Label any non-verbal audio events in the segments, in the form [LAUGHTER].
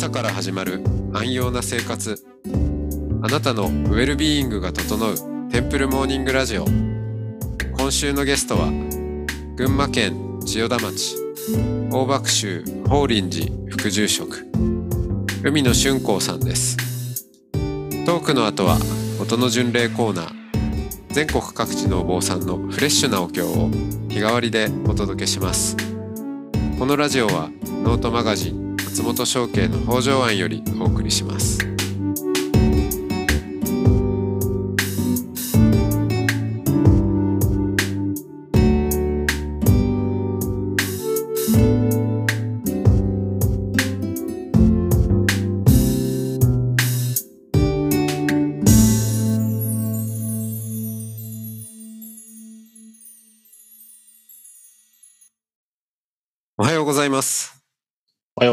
朝から始まる安養な生活。あなたのウェルビーイングが整うテンプルモーニングラジオ。今週のゲストは群馬県千代田町大爆州法輪寺副住職海野俊光さんです。トークの後は音の巡礼コーナー全国各地のお坊さんのフレッシュなお経を日替わりでお届けします。このラジオはノートマガジン本商家の北条庵よりお送りします。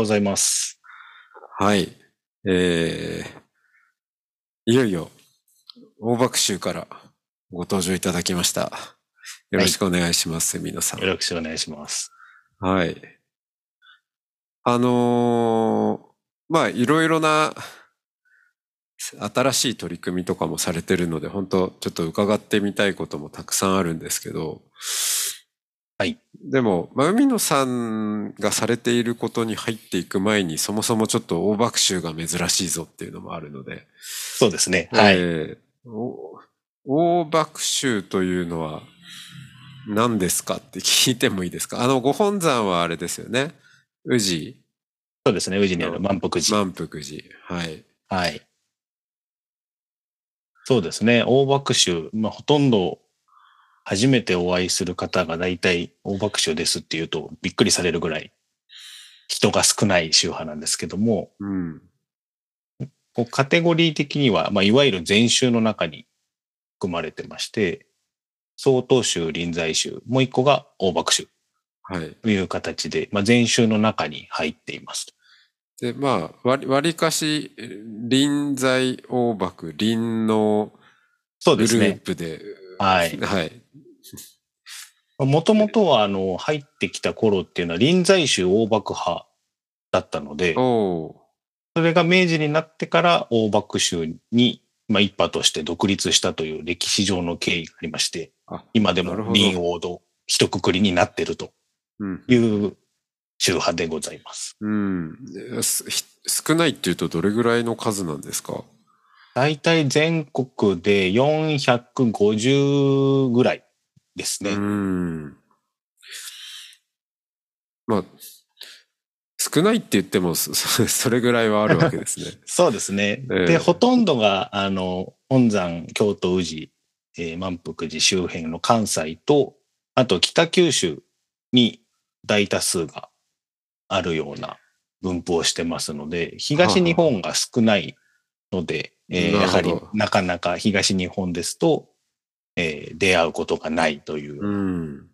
ございます。はいえー、いよいよ大爆州からご登場いただきましたよろしくお願いします、海野さんよろしくお願いします。はい。あのーまあ、いろいろな新しい取り組みとかもされてるので、本当ちょっと伺ってみたいこともたくさんあるんですけど、はい。でも、まあ、海野さんがされていることに入っていく前に、そもそもちょっと大爆臭が珍しいぞっていうのもあるので、そうですね。はい。えーお大爆臭というのは何ですかって聞いてもいいですか？あの、ご本山はあれですよね。宇治、そうですね。宇治にある満腹寺。満腹寺。はい。はい。そうですね。大爆臭。まあ、ほとんど初めてお会いする方が大体大爆臭ですっていうとびっくりされるぐらい人が少ない宗派なんですけども、うん。こうカテゴリー的には、まあ、いわゆる禅宗の中に含まれてまして、曹洞宗、臨済宗、もう一個が大爆宗はい。という形で、まあ、禅宗の中に入っています。で、まあ、割割りかし、臨済大爆、臨のグル。ープで、はい。はい。もともとは、あの、入ってきた頃っていうのは臨済宗大幕派だったので、それが明治になってから大幕宗に、まあ、一派として独立したという歴史上の経緯がありましてあ、今でも臨王道一括りになっているとうん。いう宗派でございます。うん。すひ少ないっていうとどれぐらいの数なんですか？大体全国で450ぐらいですね。うん。まあ、少ないって言っても [LAUGHS] それぐらいはあるわけですね。[LAUGHS] そうですね。ええで、ほとんどが、あの、本山、京都、宇治、えー満腹寺周辺の関西と、あと北九州に大多数があるような分布をしてますので、東日本が少ないので、えーやはりなかなか東日本ですと、えー出会うことがないといううん。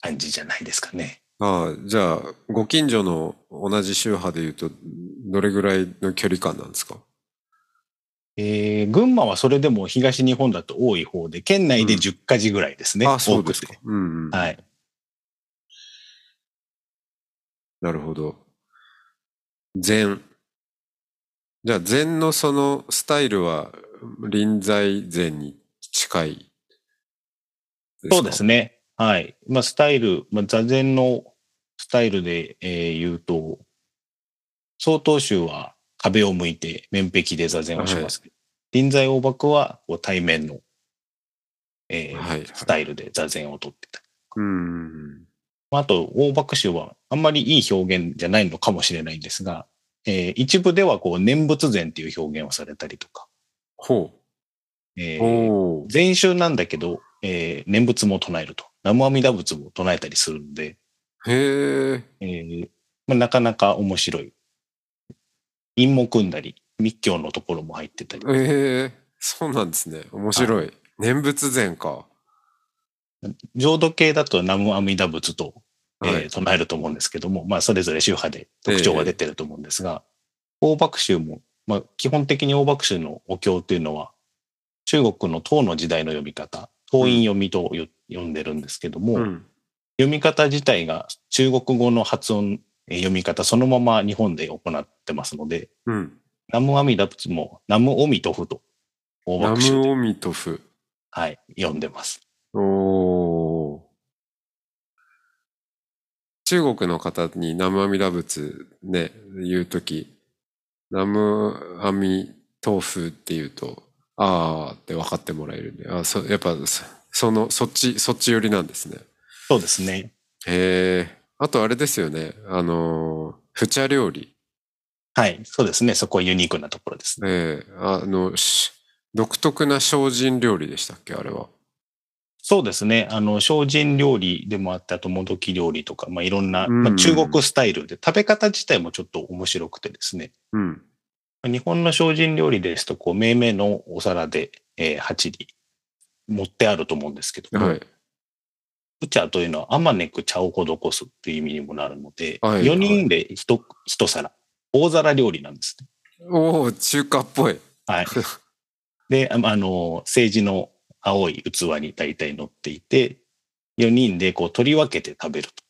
感じじゃないですかね。ああ、じゃあ、ご近所の同じ宗派で言うと、どれぐらいの距離感なんですか？えー群馬はそれでも東日本だと多い方で、県内で10か寺ぐらいですね。ああ、そうですか。うんうん。はい。なるほど。禅。じゃあ、禅のそのスタイルは、臨済禅に近いそうですね。ね。はい。まあ、スタイル、まあ、座禅のスタイルで、えー言うと、曹洞宗は壁を向いて面壁で座禅をしますけど、臨済大幕はこう対面の、えーはいはいスタイルで座禅をとってた。うん。まああと、大幕宗はあんまりいい表現じゃないのかもしれないんですが、えー一部ではこう念仏禅っていう表現をされたりとか、ほう。えー禅宗なんだけど、えー念仏も唱えると。南無阿弥陀仏も唱えたりするんで、へえ。えーまあ、なかなか面白い。陰も組んだり、密教のところも入ってたり。ええそうなんですね。面白い。念仏禅か。浄土系だと南無阿弥陀仏と、え唱えると思うんですけども、まあそれぞれ宗派で特徴が出てると思うんですが、大幕宗も、まあ基本的に大幕宗のお経っていうのは、中国の唐の時代の読み方、唐印読みとよ読んでるんですけども、うん。読み方自体が中国語の発音えー読み方そのまま日本で行ってますので、うん。南無阿弥陀仏も南無阿弥陀佛と大ナ爆笑で、ムオミトフ。はい、読んでます。おー。中国の方に南無阿弥陀仏ね、言うとき、南無阿弥陀佛って言うと、あーって分かってもらえるんで、あそやっぱそその、そっち、そっち寄りなんですね。そうですね。へえ。あとあれですよね。あのー、フチャ料理。はい、そうですね。そこはユニークなところですね。ええあの、し独特な精進料理でしたっけあれは。そうですね。あの、精進料理でもあって、あともどき料理とか、まあ、いろんな、うんまあ、中国スタイルで、食べ方自体もちょっと面白くてですね。うん。日本の精進料理ですと、こう、命名のお皿で、えー、鉢に持ってあると思うんですけども、はい。うちゃというのは、あまねく茶を施すっていう意味にもなるので、はい4人で一一皿、大皿料理なんですね。おお中華っぽい。はい。[LAUGHS] で、ああの、政治の青い器に大体乗っていて、4人でこう取り分けて食べると。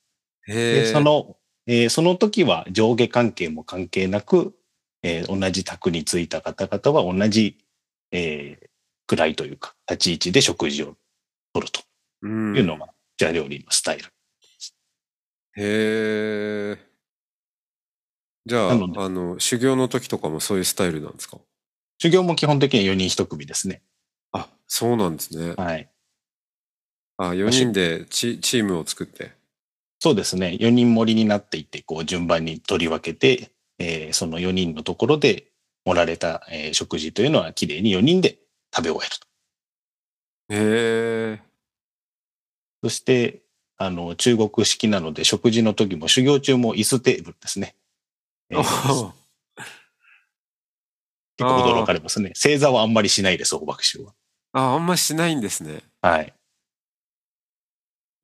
へで、え。その、えーその時は上下関係も関係なく、えー同じ宅に着いた方々は同じ、えー位というか、立ち位置で食事を取るとうんいうのが、じゃあ料理のスタイル。へえ。じゃあ、あの、修行の時とかもそういうスタイルなんですか？修行も基本的には4人1組ですね。あ、そうなんですね。はい。あ、4人でチチームを作って。そうですね。4人盛りになっていって、こう順番に取り分けて、えーその4人のところで盛られた、えー食事というのはきれいに4人で食べ終えると。へえ。そして、あの、中国式なので食事の時も修行中も椅子テーブルですね。えーお結構驚かれますね。正座はあんまりしないです、大爆笑は。あ、あんましないんですね。はい。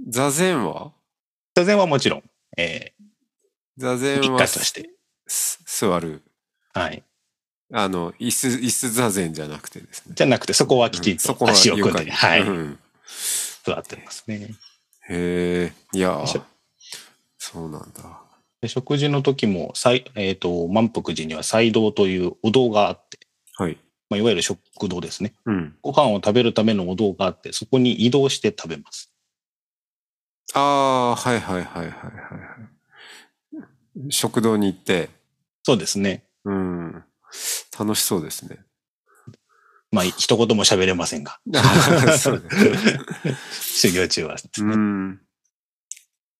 座禅は？座禅はもちろん、え座ー、一禅は括として。す座る。はい。あの、椅子、椅子座禅じゃなくてですね。じゃなくて、そこはきちんうんそこはと足を組んで、はい、うん座ってますね。へえ。いやしょーそうなんだ。で食事の時も、さいえっ、と、満腹時には祭道というお堂があって、はい。まあ、いわゆる食堂ですね。うん。ご飯を食べるためのお堂があって、そこに移動して食べます。ああ、はいはいはいはいはいはい。食堂に行って、そうですね。うん。楽しそうですね。まあ、一言も喋れませんが。[LAUGHS] そうです [LAUGHS] 修行中はね。うん。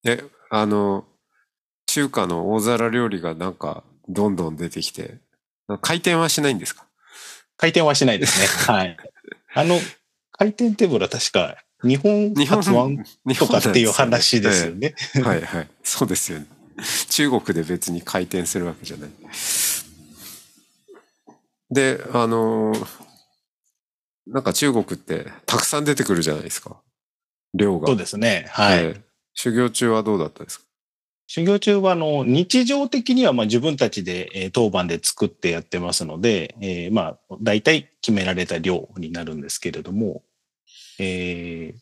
え、あの、中華の大皿料理がなんか、どんどん出てきて、回転はしないんですか？回転はしないですね。[LAUGHS] はい。あの、回転テーブルは確か、日本日本発案日とかっていう話ですよね。ええはいはい。そうですよね。中国で別に回転するわけじゃない。で、あのーなんか中国ってたくさん出てくるじゃないですか。量が。そうですね。はい。ええ修行中はどうだったですか？修行中は、あの、日常的には、まあ自分たちで、えー当番で作ってやってますので、えーまあ、大体決められた量になるんですけれども、えー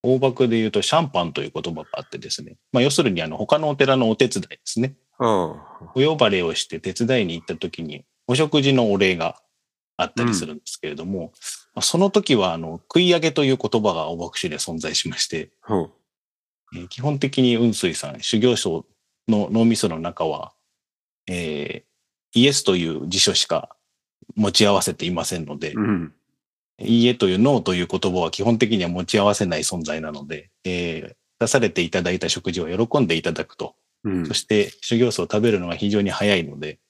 大幕で言うとシャンパンという言葉があってですね。まあ、要するに、あの、他のお寺のお手伝いですね。あお呼ばれをして手伝いに行った時に、お食事のお礼があったりするんですけれども、まあその時は、あの、食い上げという言葉が大幕宗で存在しまして、う。えー基本的に雲水さん、修行僧の脳みその中は、えーイエスという辞書しか持ち合わせていませんので、うん。いいえというノーという言葉は基本的には持ち合わせない存在なので、えー出されていただいた食事を喜んでいただくと。うんそ。して修行僧を食べるのが非常に早いので、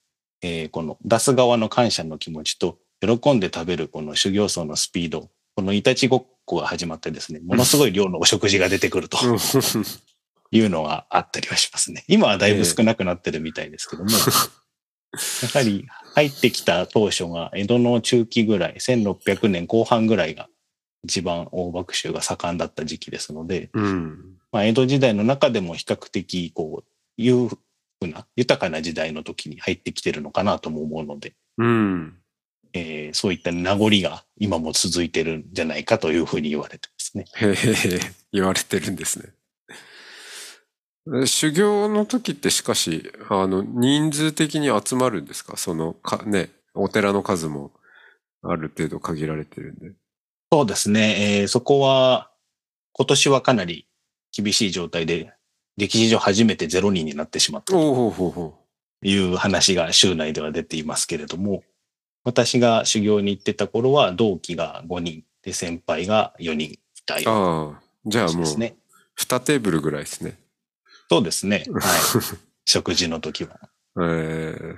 えーこの出す側の感謝の気持ちと、喜んで食べるこの修行僧のスピード、このいたちごっこが始まってですね、ものすごい量のお食事が出てくるというのがあったりはしますね。今はだいぶ少なくなってるみたいですけども、やはり入ってきた当初が江戸の中期ぐらい、1600年後半ぐらいが一番大爆臭が盛んだった時期ですので、うん。まあ、江戸時代の中でも比較的こう裕福な、豊かな時代の時に入ってきてるのかなとも思うので、うん。えーそういった名残が今も続いてるんじゃないかというふうに言われてますね。へえ、言われてるんですね。え修行の時ってしかし、あの、人数的に集まるんですか？その、か、ね、お寺の数もある程度限られてるんで。そうですね。えーそこは、今年はかなり厳しい状態で、歴史上初めて0人になってしまったという話が州内では出ていますけれども、私が修行に行ってた頃は同期が5人で先輩が4人いたう。ようああ、じゃあもう、なですね。2テーブルぐらいですね。そうですね。はい。[LAUGHS] 食事の時は。えー、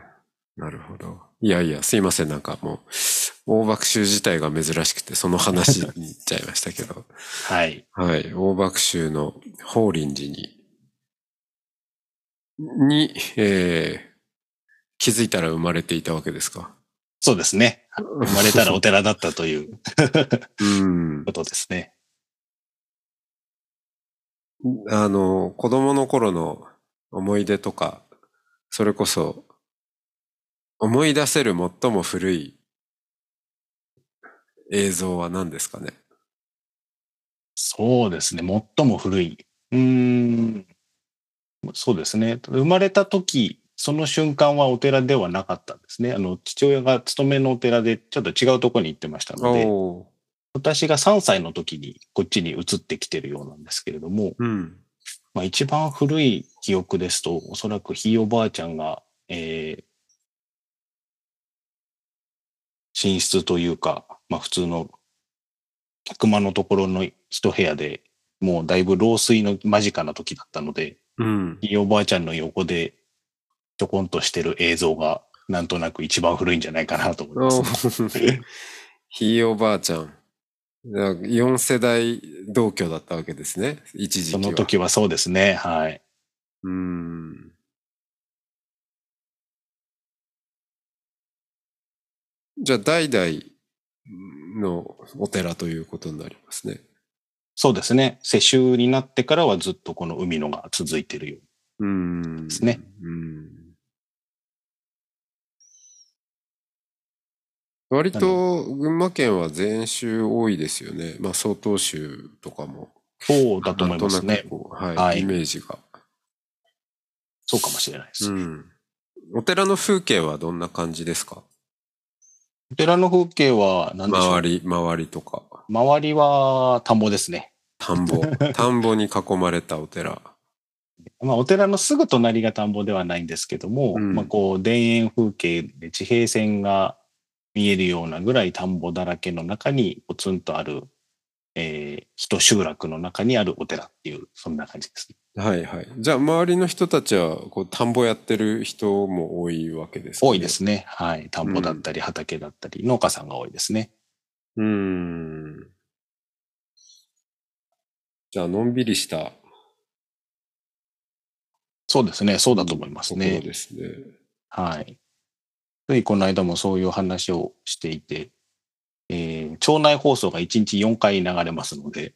なるほど。いやいや、すいません。なんかもう、大爆衆自体が珍しくて、その話に行っちゃいましたけど。[LAUGHS] はい。はい。大爆衆の法輪寺に、に、えー、気づいたら生まれていたわけですか？そうですね。[LAUGHS] 生まれたらお寺だったといううんこ。とですね。あの、子供の頃の思い出とか、それこそ、思い出せる最も古い映像は何ですかね？そうですね。最も古い。うーん。そうですね。生まれた時、その瞬間はお寺ではなかったんですね。あの、父親が勤めのお寺でちょっと違うところに行ってましたので、私が3歳の時にこっちに移ってきてるようなんですけれども、うん。まあ、一番古い記憶ですと、おそらくひいおばあちゃんが、えー寝室というか、まあ普通の客間のところの一部屋で、もうだいぶ老衰の間近な時だったので、うん。ひいおばあちゃんの横でちょこんとしてる映像が、なんとなく一番古いんじゃないかなと思います。[LAUGHS] ひいおばあちゃん。4世代同居だったわけですね。一時期は。その時はそうですね。はい。うん。じゃあ、代々のお寺ということになりますね。そうですね。世襲になってからはずっとこの海のが続いてるよううん。ですね。うん。割と群馬県は全州多いですよね。まあ、曹洞州とかも。そうだと思いますねはい、はいイメージが。そうかもしれないです。うん。お寺の風景はどんな感じですか？お寺の風景は何でしょう？周り、周りとか。周りは田んぼですね。田んぼ。[LAUGHS] 田んぼに囲まれたお寺。まあ、お寺のすぐ隣が田んぼではないんですけども、うんまあ、こう、田園風景で地平線が見えるようなぐらい田んぼだらけの中にポツンとある、えー、一集落の中にあるお寺っていう、そんな感じですね。はいはい。じゃあ、周りの人たちは、こう、田んぼやってる人も多いわけですか、多いで。すね。はい。田んぼだったり畑だったり、農家さんが多いですね。うーん。じゃあ、のんびりしたそうですね。そうだと思いますところね。ですね。はい。ついこの間もそういう話をしていて、えー町内放送が1日4回流れますので、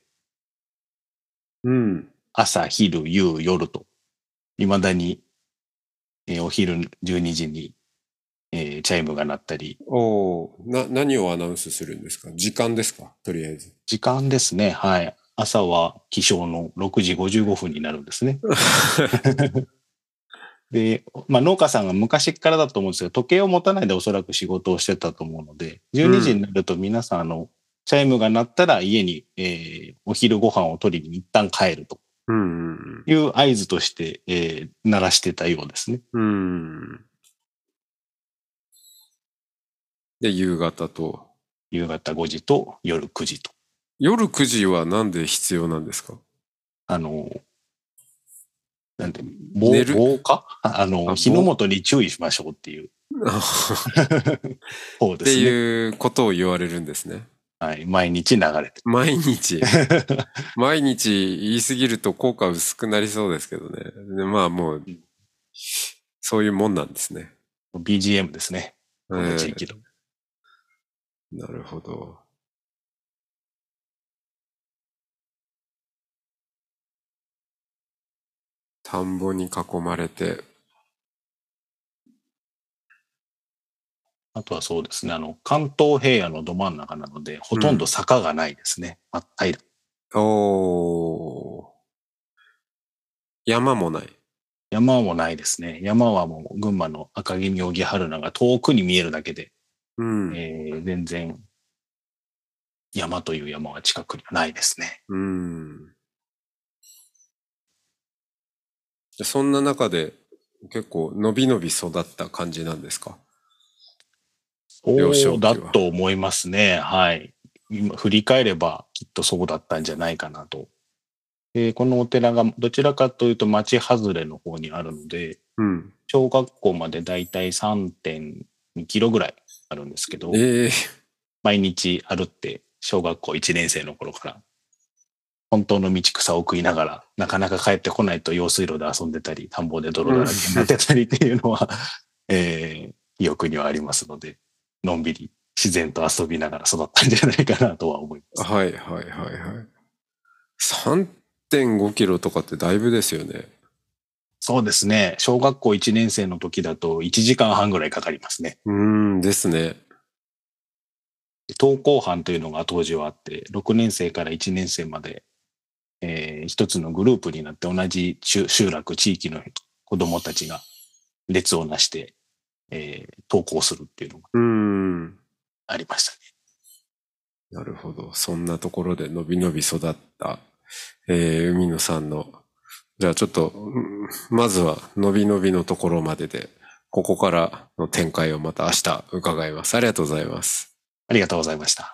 うん。朝、昼、夕、夜と、未だに、えーお昼12時に、えーチャイムが鳴ったり、おおな、何をアナウンスするんですか？時間ですか？とりあえず。時間ですね。はい。朝は起床の6時55分になるんですね。[LAUGHS] で、まあ農家さんが昔からだと思うんですけど、時計を持たないでおそらく仕事をしてたと思うので、12時になると皆さん、あの、チャイムが鳴ったら家に、えーお昼ご飯を取りに一旦帰るという合図として、えー鳴らしてたようですね。うん。うん。で、夕方と。夕方5時と夜9時と。夜9時はなんで必要なんですか？あの、なんて、寝る？防防火？あ [LAUGHS] あの、防火の元に注意しましょうっていう [LAUGHS] 方ってですね。いうことを言われるんですね。はい。毎日流れて毎日。[LAUGHS] 毎日言い過ぎると効果薄くなりそうですけどね。でまあもう、そういうもんなんですね。る。BGM ですね。この地域の。なるほど。田んぼに囲まれて、あとはそうですね。あの、関東平野のど真ん中なので、ほとんど坂がないですね。真っ平ら。おー。山もない。山もないですね。山はもう群馬の赤城妙義春菜が遠くに見えるだけで、うん。えー全然山という山は近くにはないですね。うん。でそんな中で結構伸び伸び育った感じなんですか？そうだと思いますね。はい。今振り返ればきっとそうだったんじゃないかなと。でこのお寺がどちらかというと町外れの方にあるので、うん。小学校までだいたい3.2キロぐらいあるんですけど、ええ毎日歩って小学校1年生の頃から、本当の道草を食いながら、なかなか帰ってこないと用水路で遊んでたり、田んぼで泥だらけになってたりっていうのは、[LAUGHS] えー記憶にはありますので、のんびり自然と遊びながら育ったんじゃないかなとは思います。はいはいはいはい。3.5キロとかってだいぶですよね。そうですね。小学校1年生の時だと1時間半ぐらいかかりますね。うーんですね。登校班というのが当時はあって、6年生から1年生まで、えー一つのグループになって同じ集集落、地域の子供たちが列をなして、えー登校するっていうのが。ありましたね。なるほど。そんなところでのびのび育った、えー海野さんの、じゃあちょっと、うんまずはのびのびのところまでで、ここからの展開をまた明日伺います。ありがとうございます。ありがとうございました。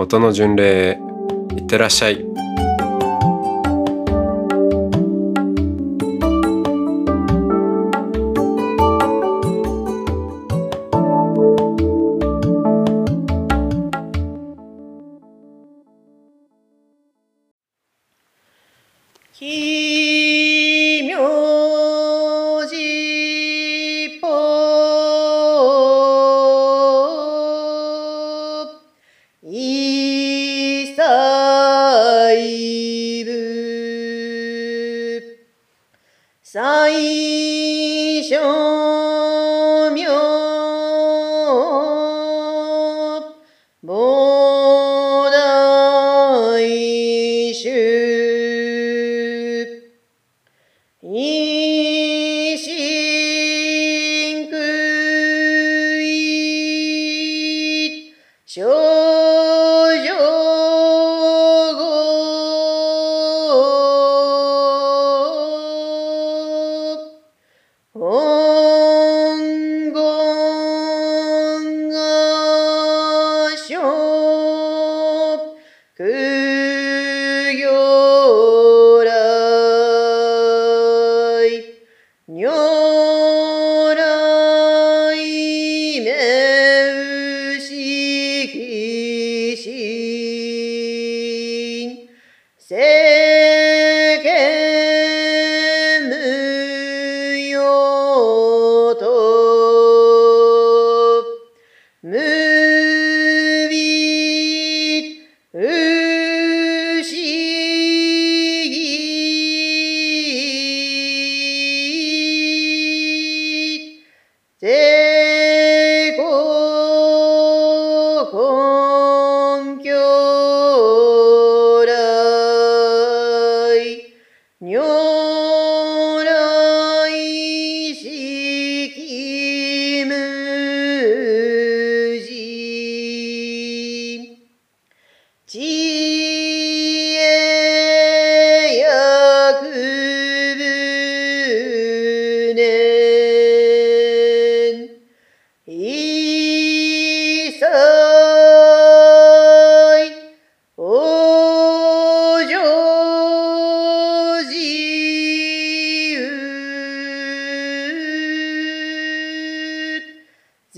音の巡礼へいってらっしゃい。me.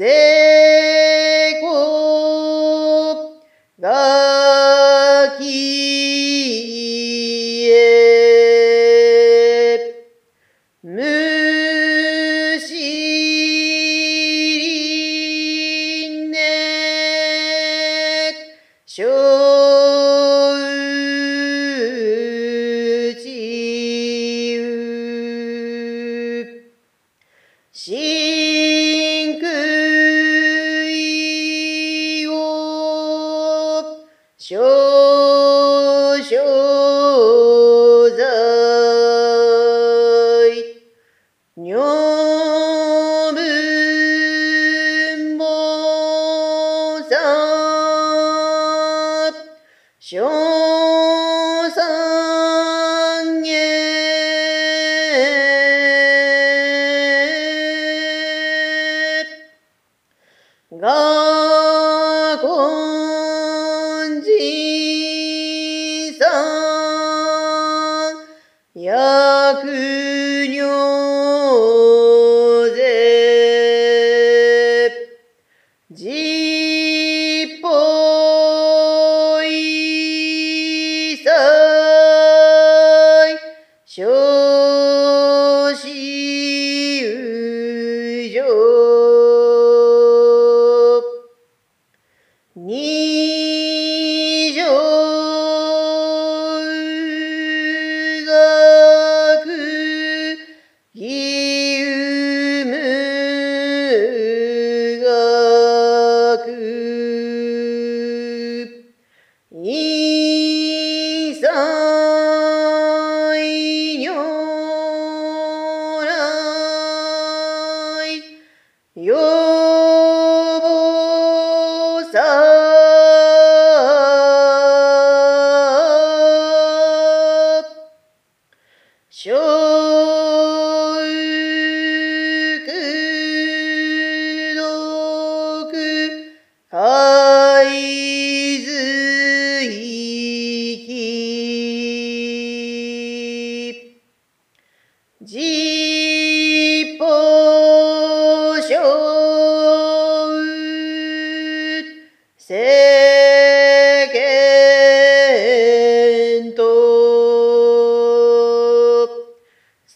prazer. 小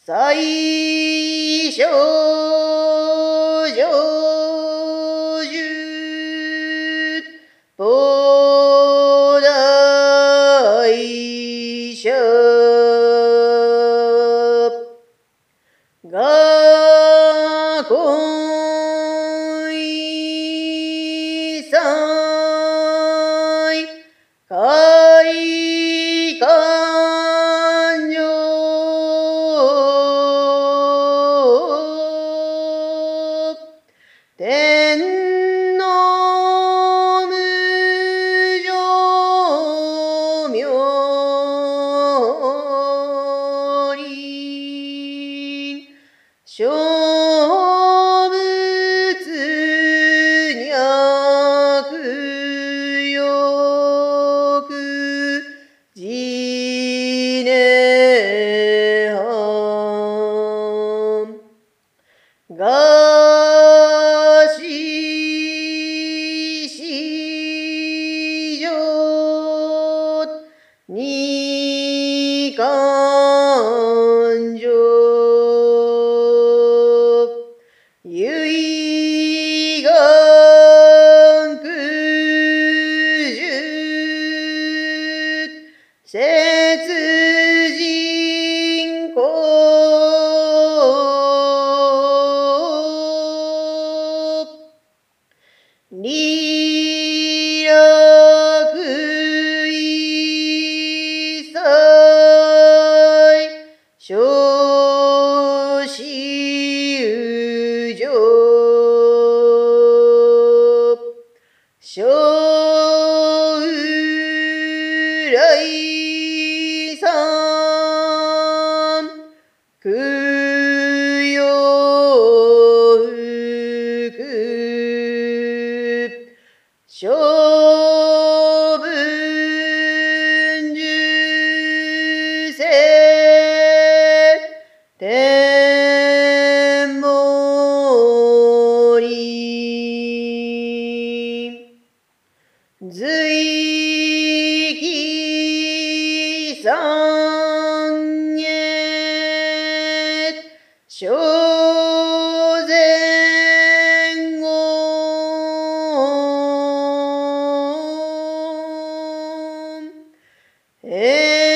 最 Ei!